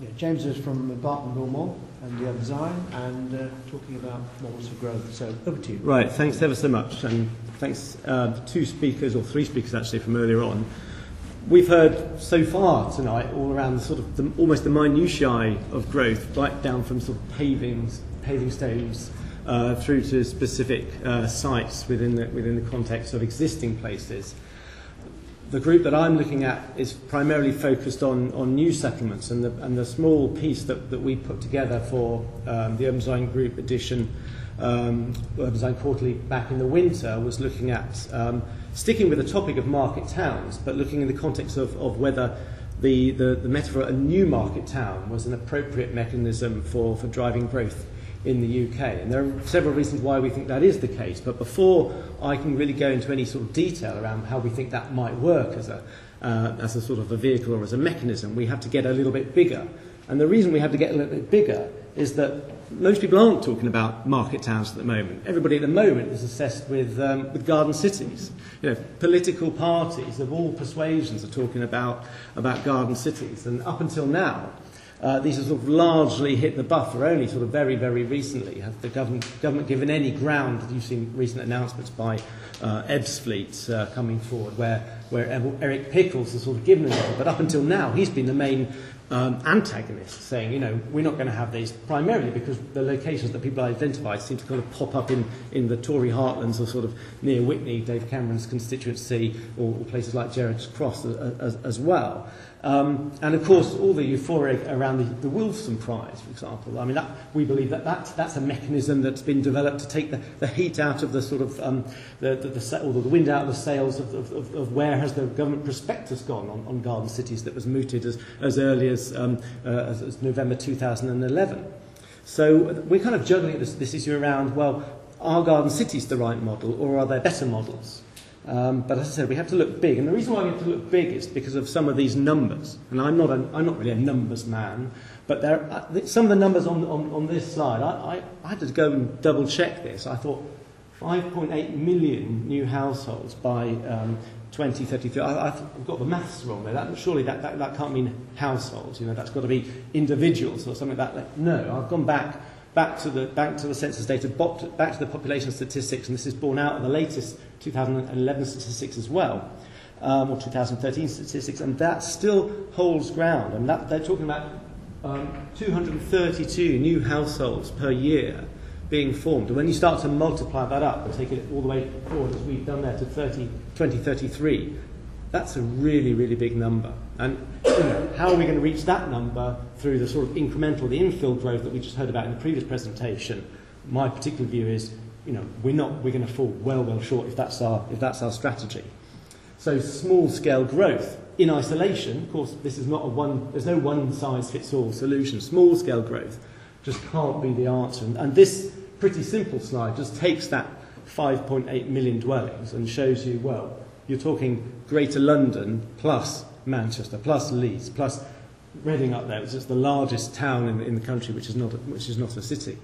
Yeah, James is from Barton Willmore and the Design and uh, talking about models for growth. So over to you. Right, thanks ever so much. And thanks uh, two speakers, or three speakers actually, from earlier on. We've heard so far tonight all around sort of the, almost the minutiae of growth, right down from sort of paving, paving stones uh, through to specific uh, sites within the, within the context of existing places. The group that I'm looking at is primarily focused on, on new settlements, and the, and the small piece that, that we put together for um, the Urban Design Group edition, um, Urban Design Quarterly, back in the winter was looking at um, sticking with the topic of market towns, but looking in the context of, of whether the, the, the metaphor a new market town was an appropriate mechanism for, for driving growth in the UK. And there are several reasons why we think that is the case. But before I can really go into any sort of detail around how we think that might work as a, uh, as a sort of a vehicle or as a mechanism, we have to get a little bit bigger. And the reason we have to get a little bit bigger is that most people aren't talking about market towns at the moment. Everybody at the moment is assessed with, um, with garden cities. You know, political parties of all persuasions are talking about, about garden cities. And up until now, uh, these have sort of largely hit the buffer only sort of very, very recently. Has the government, government given any ground? You've seen recent announcements by uh, Ebbsfleet uh, coming forward where, where Eric Pickles has sort of given them. But up until now, he's been the main um, antagonists saying, you know, we're not going to have these, primarily because the locations that people identified seem to kind of pop up in, in the Tory heartlands or sort of near Witney, Dave Cameron's constituency, or, or places like Gerrard's Cross as, as, as well. Um, and of course, all the euphoria around the, the Wolfson Prize, for example. I mean, that, we believe that that's, that's a mechanism that's been developed to take the, the heat out of the sort of um, the, the, the, or the wind out of the sails of, of, of, of where has the government prospectus gone on, on garden cities that was mooted as, as early as, um, uh, as, as November 2011. So we're kind of juggling this, this issue around, well, are garden cities the right model or are there better models? Um, but as I said, we have to look big. And the reason why we have to look big is because of some of these numbers. And I'm not, a, I'm not really a numbers man, but there, uh, some of the numbers on, on, on this slide, I, I, I had to go and double check this. I thought 5.8 million new households by um, 2033. I, I've got the maths wrong there. That, surely that, that, that can't mean households. You know, that's got to be individuals or something like that. No, I've gone back back to the back to the census data, back to the population statistics, and this is borne out of the latest 2011 statistics as well, um, or 2013 statistics, and that still holds ground. And that, they're talking about um, 232 new households per year being formed. And when you start to multiply that up and take it all the way forward, as we've done there to 30, 2033, that's a really, really big number. And you know, how are we going to reach that number through the sort of incremental, the infill growth that we just heard about in the previous presentation? My particular view is, you know, we're not, we're going to fall well, well short if that's our, if that's our strategy. So small scale growth in isolation, of course, this is not a one, there's no one size fits all solution. Small scale growth just can't be the answer. And, and this pretty simple slide just takes that 5.8 million dwellings and shows you, well, you're talking Greater London plus Manchester plus Leeds plus Reading up there, which is the largest town in, in the country, which is, not a, which is not a city.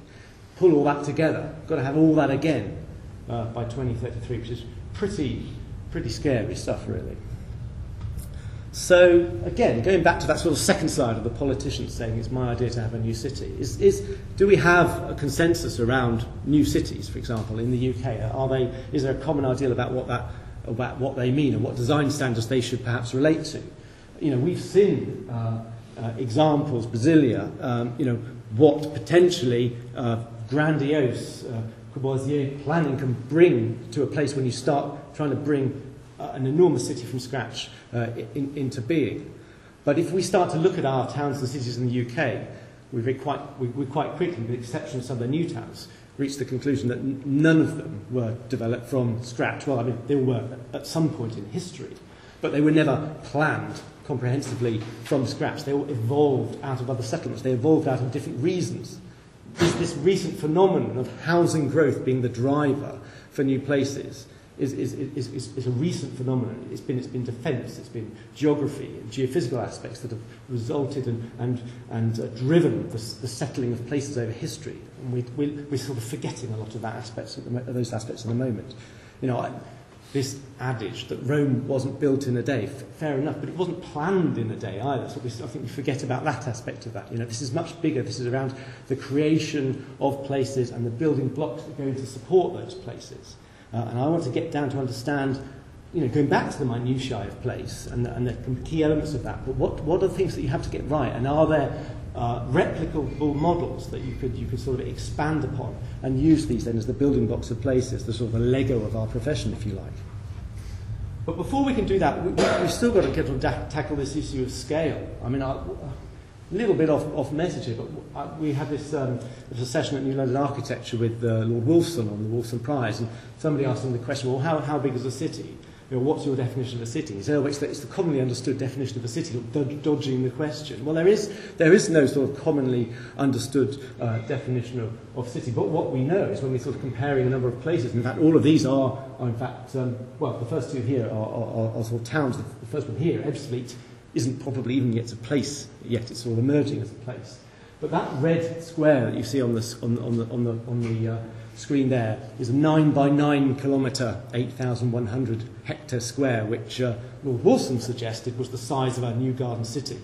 Pull all that together. Got to have all that again uh, by 2033, which is pretty, pretty scary stuff, really. So, again, going back to that sort of second side of the politicians saying it's my idea to have a new city, is, is do we have a consensus around new cities, for example, in the UK? Are they, is there a common ideal about what that about what they mean and what design standards they should perhaps relate to. You know, we've seen uh, uh, examples, Brasilia, um, you know, what potentially uh, grandiose uh, Corbusier planning can bring to a place when you start trying to bring Uh, an enormous city from scratch uh, in, into being. But if we start to look at our towns and cities in the UK, we quite, we, we quite quickly, with the exception of some of the new towns, reached the conclusion that none of them were developed from scratch. Well, I mean, they were at some point in history, but they were never planned comprehensively from scratch. They all evolved out of other settlements. They evolved out of different reasons. This, this recent phenomenon of housing growth being the driver for new places is, is, is, is, is a recent phenomenon. It's been, it's been defense, it's been geography, and geophysical aspects that have resulted and, and, and uh, driven the, the settling of places over history. And we, we, we're sort of forgetting a lot of that aspects at the, those aspects at the moment. You know, I, this adage that Rome wasn't built in a day, fair enough, but it wasn't planned in a day either. So we, I think we forget about that aspect of that. You know, this is much bigger. This is around the creation of places and the building blocks that go to support those places. Uh, and I want to get down to understand, you know, going back to the minutiae of place and the, and the key elements of that. But what, what are the things that you have to get right? And are there uh, replicable models that you could, you could sort of expand upon and use these then as the building blocks of places, the sort of the Lego of our profession, if you like. But before we can do that, we, we've still got to get to tackle this issue of scale. I mean, a little bit off, off message here, but uh, we had this um, session at New London Architecture with uh, Lord Wolfson on the Wolfson Prize, and somebody asked him the question, well, how, how big is a city? You know, what's your definition of a city? He said, oh, it's the, it's the commonly understood definition of a city, dodging the question. Well, there is, there is no sort of commonly understood uh, definition of, of city, but what we know is when we're sort of comparing a number of places, in fact, all of these are, are in fact, um, well, the first two here are, are, are, are sort of towns, the first one here, Ebbsfleet, isn't probably even yet a place yet. It's sort of emerging as a place. But that red square that you see on the, on, on the, on the, on the uh, screen there is a 9 by 9 kilometre, 8,100 hectare square, which uh, Lord Wilson suggested was the size of our new garden city,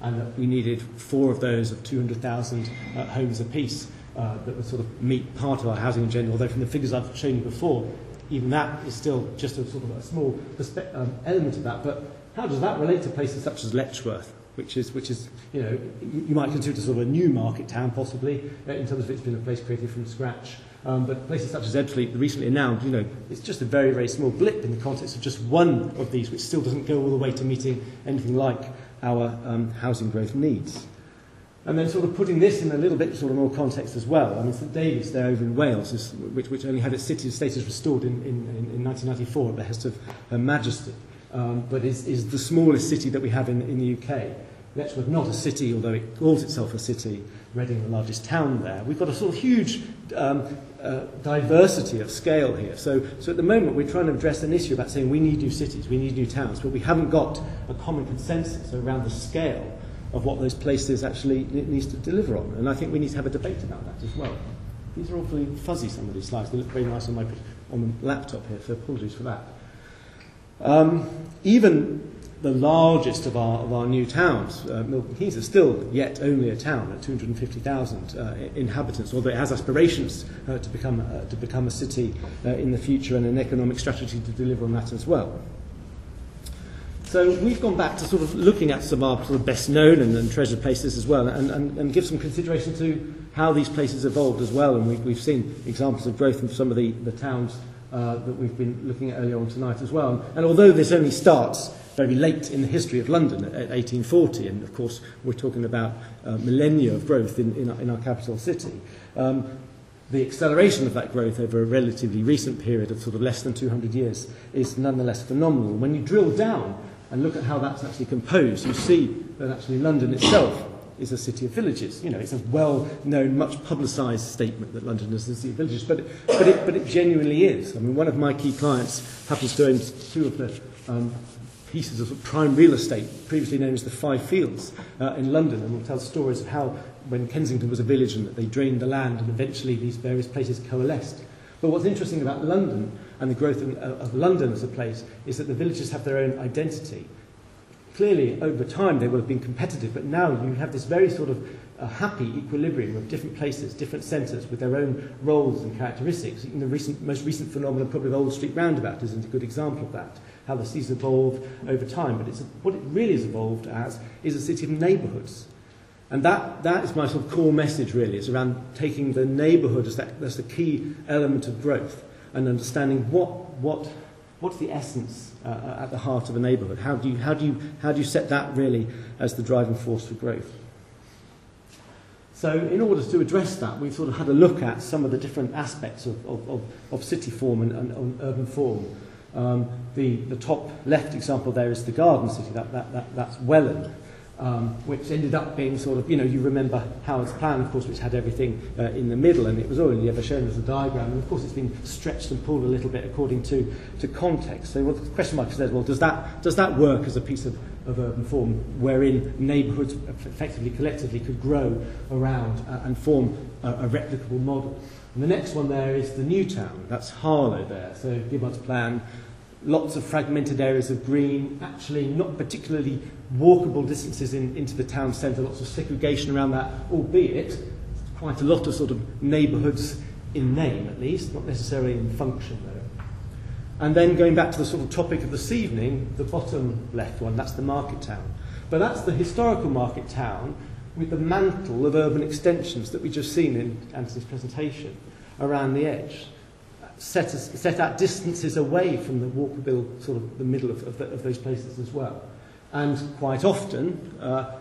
and that we needed four of those of 200,000 uh, homes apiece uh, that would sort of meet part of our housing agenda, although from the figures I've shown you before, even that is still just a sort of a small um, element of that. But how does that relate to places such as Letchworth? which is, which is you know, you, might consider sort of a new market town possibly, uh, in terms of it's been a place created from scratch. Um, but places such as Ebbsfleet, recently announced, you know, it's just a very, very small blip in the context of just one of these, which still doesn't go all the way to meeting anything like our um, housing growth needs. And then sort of putting this in a little bit sort of more context as well. I mean, St David's there over in Wales, is, which, which only had its city status restored in, in, in 1994 at the behest of Her Majesty, um, but is, is the smallest city that we have in, in the UK. Letchworth, not a city, although it calls itself a city, Reading, the largest town there. We've got a sort of huge um, uh, diversity of scale here. So, so at the moment, we're trying to address an issue about saying we need new cities, we need new towns, but we haven't got a common consensus around the scale of what those places actually needs to deliver on. And I think we need to have a debate about that as well. These are awfully fuzzy, some of these slides. They look very nice on my on the laptop here, so apologies for that. Um, even the largest of our, of our new towns. Uh, Milton Keynes is still yet only a town at 250,000 uh, inhabitants, although it has aspirations uh, to, become, uh, to become a city uh, in the future and an economic strategy to deliver on that as well. So we've gone back to sort of looking at some of our sort of best known and, and treasured places as well and, and, and give some consideration to how these places evolved as well. And we, we've seen examples of growth in some of the, the towns uh, that we've been looking at earlier on tonight as well. And although this only starts very late in the history of London at 1840, and of course we're talking about uh, millennia of growth in, in, our, in our capital city, um, the acceleration of that growth over a relatively recent period of sort of less than 200 years is nonetheless phenomenal. When you drill down and look at how that's actually composed, you see that actually London itself is a city of villages. You know, it's a well-known, much publicised statement that London is a city of villages, but it, but, it, but it genuinely is. I mean, one of my key clients happens to own two of the um, pieces of prime real estate, previously known as the Five Fields uh, in London, and will tell stories of how when Kensington was a village and that they drained the land and eventually these various places coalesced. But what's interesting about London and the growth of, uh, of London as a place is that the villages have their own identity. Clearly, over time, they will have been competitive, but now you have this very sort of uh, happy equilibrium of different places, different centres with their own roles and characteristics. In the recent, most recent phenomenon, probably of Old Street Roundabout, is a good example of that how the city's evolved over time. But it's, what it really has evolved as is a city of neighbourhoods. And that, that is my sort of core message, really. It's around taking the neighbourhood as, that, as the key element of growth and understanding what, what, what's the essence uh, uh, at the heart of a neighbourhood? How do, you, how, do you, how do you set that really as the driving force for growth? So in order to address that, we've sort of had a look at some of the different aspects of, of, of, of city form and, and, and urban form. Um, the, the top left example there is the garden city, that, that, that, that's Welland um, which ended up being sort of, you know, you remember Howard's plan, of course, which had everything uh, in the middle, and it was only ever shown as a diagram. And of course, it's been stretched and pulled a little bit according to, to context. So well, the question mark is there, well, does that, does that work as a piece of, of urban form wherein neighbourhoods effectively, collectively, could grow around uh, and form a, a replicable model? And the next one there is the new town, that's Harlow there. So Gibbard's plan lots of fragmented areas of green, actually not particularly walkable distances in, into the town centre, lots of segregation around that, albeit quite a lot of sort of neighbourhoods in name at least, not necessarily in function though. And then going back to the sort of topic of this evening, the bottom left one, that's the market town. But that's the historical market town with the mantle of urban extensions that we've just seen in Anthony's presentation around the edge. Set, us, set out distances away from the walkable sort of the middle of, of, the, of those places as well. And quite often, uh,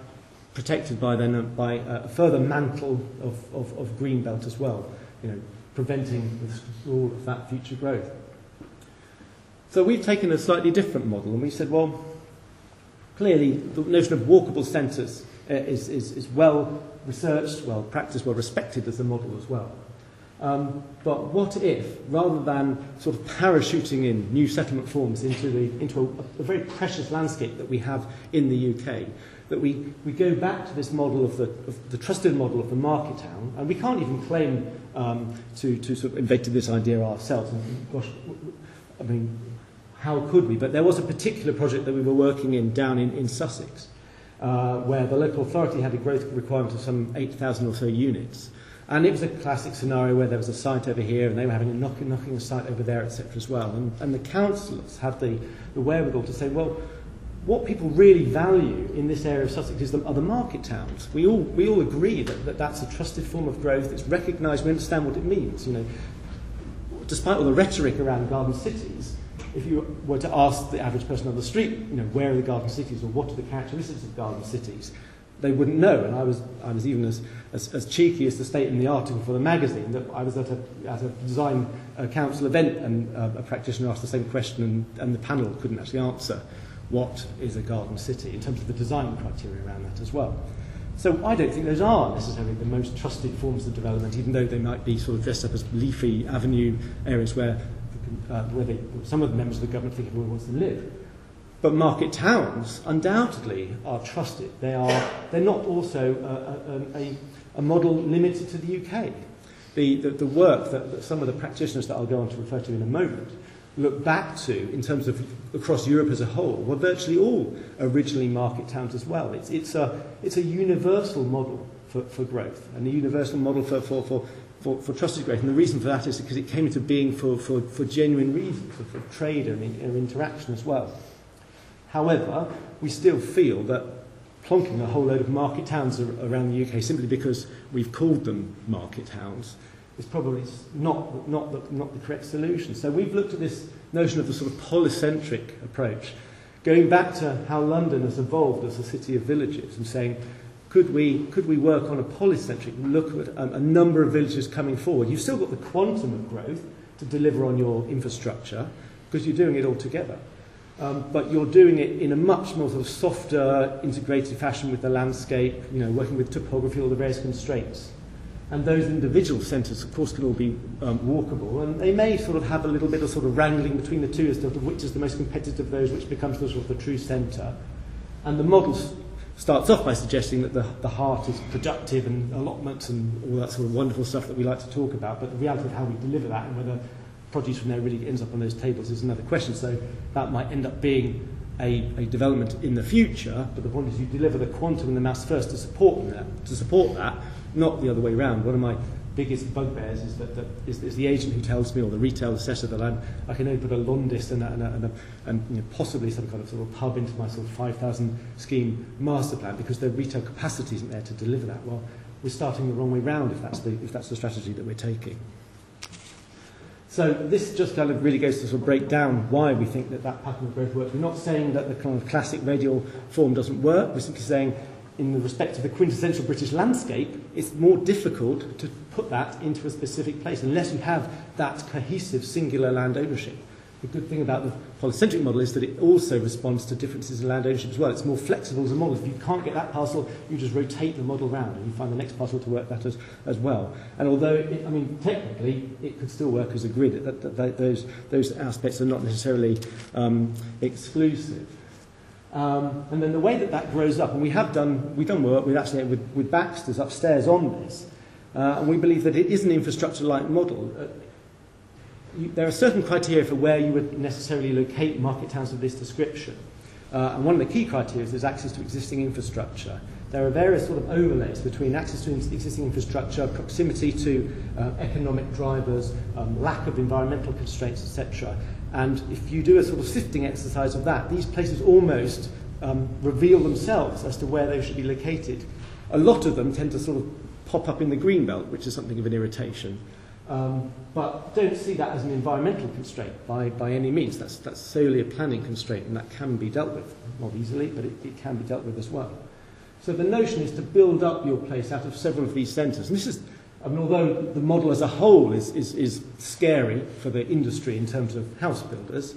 protected by then uh, by a further mantle of, of, of green belt as well, you know, preventing all of that future growth. So we've taken a slightly different model and we said, well, clearly the notion of walkable centres uh, is, is, is well researched, well practiced, well respected as a model as well. Um, but what if, rather than sort of parachuting in new settlement forms into, the, into a, a very precious landscape that we have in the UK, that we, we go back to this model of the, of the trusted model of the market town, and we can't even claim um, to, to sort of invented this idea ourselves. And gosh, I mean, how could we? But there was a particular project that we were working in down in, in Sussex, uh, where the local authority had a growth requirement of some 8,000 or so units. And it was a classic scenario where there was a site over here and they were having a knocking, knocking a site over there, etc. as well. And, and the councillors had the, the wherewithal to say, well, what people really value in this area of Sussex is the, are the market towns. We all, we all agree that, that that's a trusted form of growth. It's recognised. We understand what it means. You know, despite all the rhetoric around garden cities, if you were to ask the average person on the street, you know, where are the garden cities or what are the characteristics of garden cities, they wouldn't know. And I was, I was even as, as, as cheeky as to state in the article for the magazine that I was at a, at a design uh, council event and uh, a practitioner asked the same question and, and the panel couldn't actually answer what is a garden city in terms of the design criteria around that as well. So I don't think those are necessarily the most trusted forms of development, even though they might be sort of dressed up as leafy avenue areas where, uh, where they, some of the members of the government think everyone wants to live. But market towns undoubtedly are trusted. They are, they're not also a, a, a model limited to the UK. The, the, the work that, that some of the practitioners that I'll go on to refer to in a moment look back to in terms of across Europe as a whole were virtually all originally market towns as well. It's, it's, a, it's a universal model for, for growth and a universal model for, for, for, for, for trusted growth. And the reason for that is because it came into being for, for, for genuine reasons, for, for trade and, and interaction as well. However, we still feel that plonking a whole load of market towns around the UK simply because we've called them market towns is probably not, not, the, not the correct solution. So we've looked at this notion of the sort of polycentric approach, going back to how London has evolved as a city of villages and saying, could we, could we work on a polycentric, look at a, a number of villages coming forward? You've still got the quantum of growth to deliver on your infrastructure because you're doing it all together. Um, but you're doing it in a much more sort of softer, integrated fashion with the landscape, you know, working with topography, all the various constraints. And those individual centres, of course, can all be um, walkable. And they may sort of have a little bit of sort of wrangling between the two as to which is the most competitive of those, which becomes the sort of the true centre. And the model starts off by suggesting that the, the heart is productive and allotments and all that sort of wonderful stuff that we like to talk about. But the reality of how we deliver that and whether produce from there really ends up on those tables is another question. So that might end up being a, a development in the future, but the point is you deliver the quantum and the mass first to support that, to support that not the other way around. One of my biggest bugbears is that, that is, is the agent who tells me, or the retail assessor, that I'm, I can only put a Londis and, a, and, a, and, a, and you know, possibly some kind of sort of pub into my sort of 5,000 scheme master plan because the retail capacity isn't there to deliver that. Well, we're starting the wrong way round if that's the, if that's the strategy that we're taking. So this just kind of really goes to sort of break down why we think that that pattern of growth works. We're not saying that the kind of classic radial form doesn't work. We're simply saying in the respect of the quintessential British landscape, it's more difficult to put that into a specific place unless you have that cohesive singular land ownership. The good thing about the polycentric model is that it also responds to differences in land ownership as well. It's more flexible as a model. If you can't get that parcel, you just rotate the model around and you find the next parcel to work that as, as well. And although, it, I mean, technically, it could still work as a grid, that, that, that, those, those aspects are not necessarily um, exclusive. Um, and then the way that that grows up, and we have done, we've done work with actually with, with Baxter's upstairs on this, uh, and we believe that it is an infrastructure-like model. Uh, you, there are certain criteria for where you would necessarily locate market towns of this description. Uh, and one of the key criteria is access to existing infrastructure. There are various sort of overlays between access to existing infrastructure, proximity to uh, economic drivers, um, lack of environmental constraints, etc. And if you do a sort of sifting exercise of that, these places almost um, reveal themselves as to where they should be located. A lot of them tend to sort of pop up in the green belt, which is something of an irritation. Um, but don't see that as an environmental constraint by, by any means. That's, that's solely a planning constraint, and that can be dealt with. Not easily, but it, it can be dealt with as well. So the notion is to build up your place out of several of these centres. And this is, I mean, although the model as a whole is, is, is scary for the industry in terms of house builders,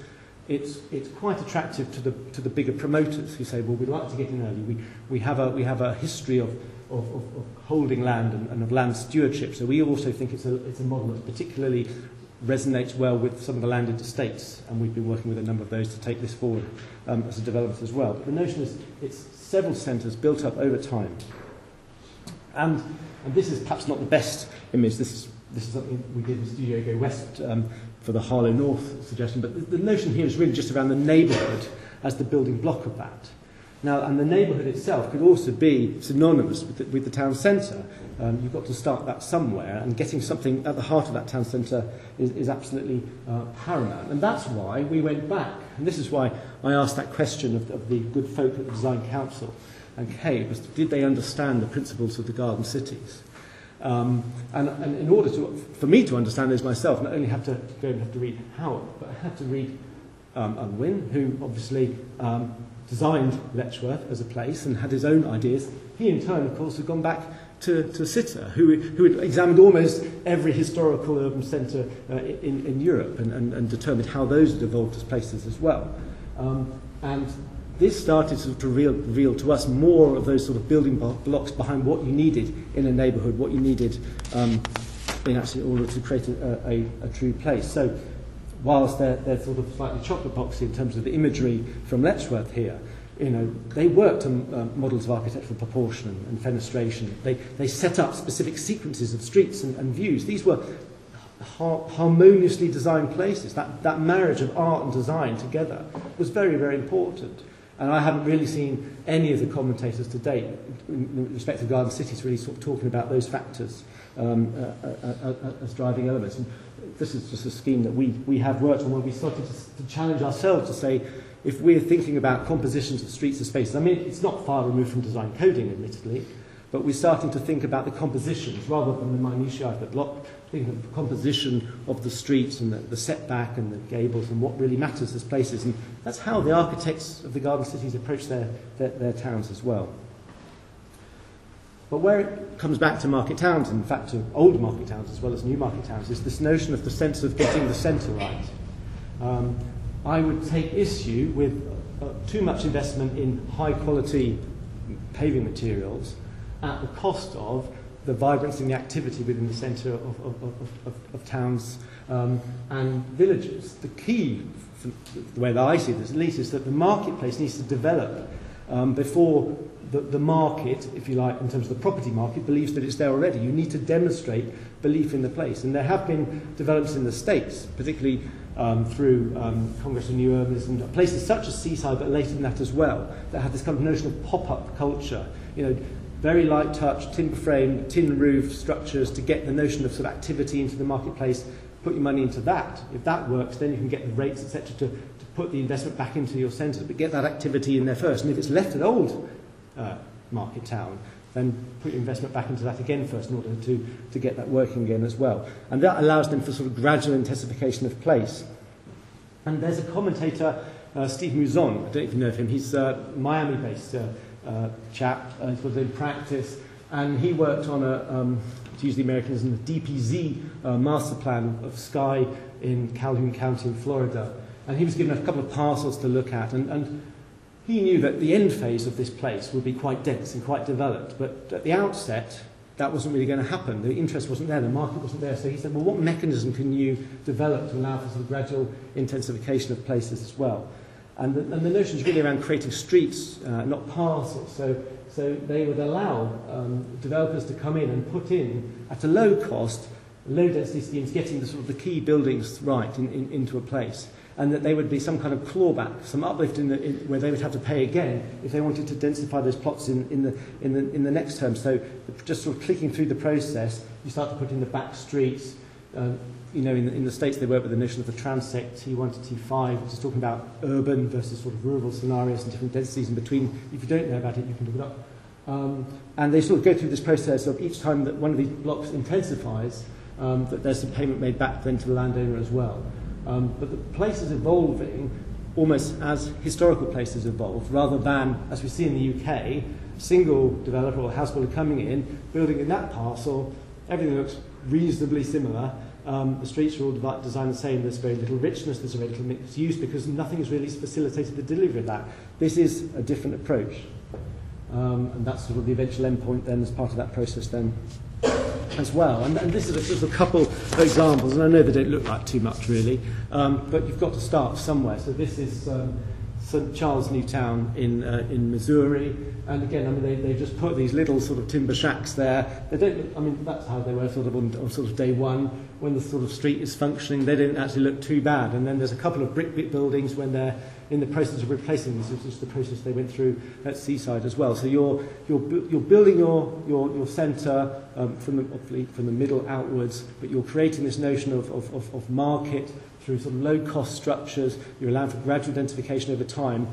it's, it's quite attractive to the, to the bigger promoters who say, well, we'd like to get in early. We, we, have, a, we have a history of of, of, of holding land and, and of land stewardship. So we also think it's a, it's a model that particularly resonates well with some of the landed estates, and we've been working with a number of those to take this forward um, as a development as well. But the notion is it's several centres built up over time. And, and this is perhaps not the best image. This is, this is something we did in Studio Go West um, for the Harlow North suggestion, but the, the notion here is really just around the neighbourhood as the building block of that. Now, and the neighbourhood itself could also be synonymous with the, with the town centre. Um, you've got to start that somewhere, and getting something at the heart of that town centre is, is absolutely uh, paramount. And that's why we went back. And this is why I asked that question of, of the good folk at the Design Council and Kay, was did they understand the principles of the garden cities? Um, and, and in order to, for me to understand those myself, not only have to go and have to read Howard, but I had to read um, Unwin, who obviously um, designed Letchworth as a place and had his own ideas, he in turn, of course, had gone back to, to Sitter, who, who had examined almost every historical urban centre uh, in, in Europe and, and, and determined how those had evolved as places as well. Um, and this started sort of to reveal, reveal to us more of those sort of building blocks behind what you needed in a neighbourhood, what you needed um, in actually order to create a, a, a true place. So whilst they're, they're sort of slightly chocolate boxy in terms of the imagery from Letchworth here, you know, they worked on uh, models of architectural proportion and, and fenestration. They, they set up specific sequences of streets and, and views. These were har harmoniously designed places. That, that marriage of art and design together was very, very important. And I haven't really seen any of the commentators to date, in respect to garden cities, really sort of talking about those factors um, uh uh, uh, uh, uh, as driving elements. And this is just a scheme that we, we have worked on where we started to, to challenge ourselves to say, if we're thinking about compositions of streets and spaces, I mean, it's not far removed from design coding, admittedly, but we're starting to think about the compositions rather than the minutiae of the block, thinking of the composition of the streets and the, the setback and the gables and what really matters as places. And that's how the architects of the garden cities approach their, their, their towns as well. But where it comes back to market towns, and in fact to old market towns as well as new market towns, is this notion of the sense of getting the centre right. Um, I would take issue with uh, too much investment in high quality paving materials at the cost of the vibrancy and the activity within the centre of, of, of, of, towns um, and villages. The key, the way that I see this at least, is that the marketplace needs to develop um, before the, the market, if you like, in terms of the property market, believes that it's there already. You need to demonstrate belief in the place. And there have been developments in the States, particularly um, through um, Congress of New Urbanism, places such as Seaside, but later than that as well, that have this kind of notion of pop-up culture. You know, very light touch, timber frame, tin roof structures to get the notion of sort of activity into the marketplace, put your money into that. If that works, then you can get the rates, etc., to, to put the investment back into your centre, but get that activity in there first. And if it's left an old uh, market town, then put your investment back into that again first in order to, to get that working again as well. And that allows them for sort of gradual intensification of place. And there's a commentator, uh, Steve Mouzon, I don't you know of him, he's uh, Miami-based uh, uh, chap, uh, he's in practice, and he worked on a, um, to use the Americanism, the DPZ uh, master plan of Sky in Calhoun County in Florida. And he was given a couple of parcels to look at, and, and he knew that the end phase of this place would be quite dense and quite developed, but at the outset, that wasn't really going to happen. The interest wasn't there, the market wasn't there. So he said, well, what mechanism can you develop to allow for sort of gradual intensification of places as well? And the, and the notion is really around creating streets, uh, not parcels. So, so they would allow um, developers to come in and put in, at a low cost, low density schemes, getting the, sort of the key buildings right in, in, into a place. And that they would be some kind of clawback, some uplift in the, in, where they would have to pay again if they wanted to densify those plots in, in, the, in, the, in the next term. So just sort of clicking through the process, you start to put in the back streets, um, you know, in the, in the States they work with the notion of the transect T1 to T5, which is talking about urban versus sort of rural scenarios and different densities in between. If you don't know about it, you can look it up. Um, and they sort of go through this process of each time that one of these blocks intensifies, um, that there's some payment made back then to the landowner as well. Um, but the place is evolving almost as historical places evolve, rather than, as we see in the UK, single developer or house builder coming in, building in that parcel, everything looks reasonably similar. Um, the streets are all designed the same. There's very little richness, there's very little mixed use because nothing has really facilitated the delivery of that. This is a different approach. Um, and that's sort of the eventual endpoint then as part of that process then as well. And, and this is a, just a couple of examples, and I know they don't look like too much really, um, but you've got to start somewhere. So this is um, St Charles Newtown in, uh, in Missouri, and again, I mean, they, they just put these little sort of timber shacks there. They don't, I mean, that's how they were sort of on, on sort of day one, when the sort of street is functioning. They don't actually look too bad. And then there's a couple of brick buildings when they're in the process of replacing this. This is the process they went through at Seaside as well. So you're, you're, you're building your, your, your centre um, from, the, from the middle outwards, but you're creating this notion of, of, of, of market through sort of low-cost structures. You're allowing for gradual identification over time.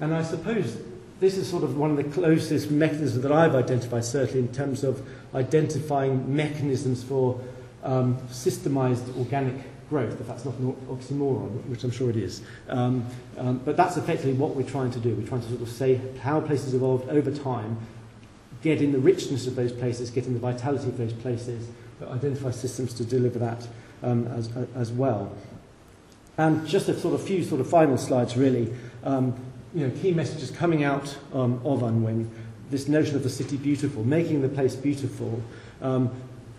And I suppose this is sort of one of the closest mechanisms that I've identified, certainly in terms of identifying mechanisms for um, systemized organic growth, if that's not an oxymoron, which I'm sure it is. Um, um, but that's effectively what we're trying to do. We're trying to sort of say how places evolved over time, get in the richness of those places, get in the vitality of those places, but identify systems to deliver that um, as, as well. And just a sort of few sort of final slides, really. Um, you know, key messages coming out um, of Unwin, this notion of the city beautiful, making the place beautiful, um,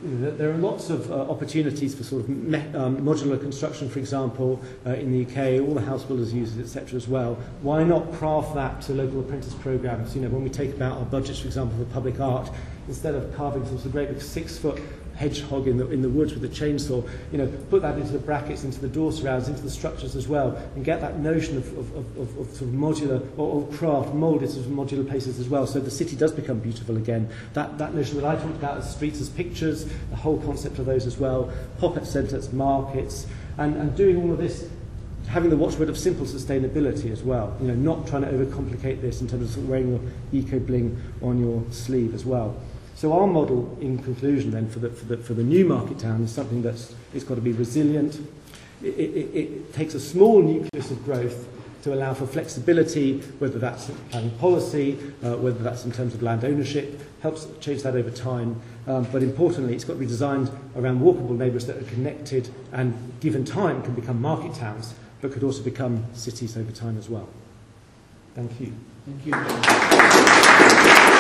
there are lots of uh, opportunities for sort of me um, modular construction, for example, uh, in the UK. All the house builders use it, etc. as well. Why not craft that to local apprentice programs? You know, when we take about our budgets, for example, for public art, instead of carving some sort of great six-foot hedgehog in the, in the woods with a chainsaw, you know, put that into the brackets, into the door surrounds, into the structures as well, and get that notion of, of, of, of, of sort of modular or, or craft molded sort of modular places as well. So the city does become beautiful again. That, that notion that I talked about as streets as pictures, the whole concept of those as well, pop-up centres, markets, and, and doing all of this having the watchword of simple sustainability as well, you know, not trying to overcomplicate this in terms of, sort of wearing your eco bling on your sleeve as well. So our model, in conclusion, then, for the, for the, for the new market town is something that's it's got to be resilient. It, it, it takes a small nucleus of growth to allow for flexibility, whether that's planning policy, uh, whether that's in terms of land ownership, helps change that over time. Um, but importantly, it's got to be designed around walkable neighbours that are connected and, given time, can become market towns, but could also become cities over time as well. Thank you. Thank you.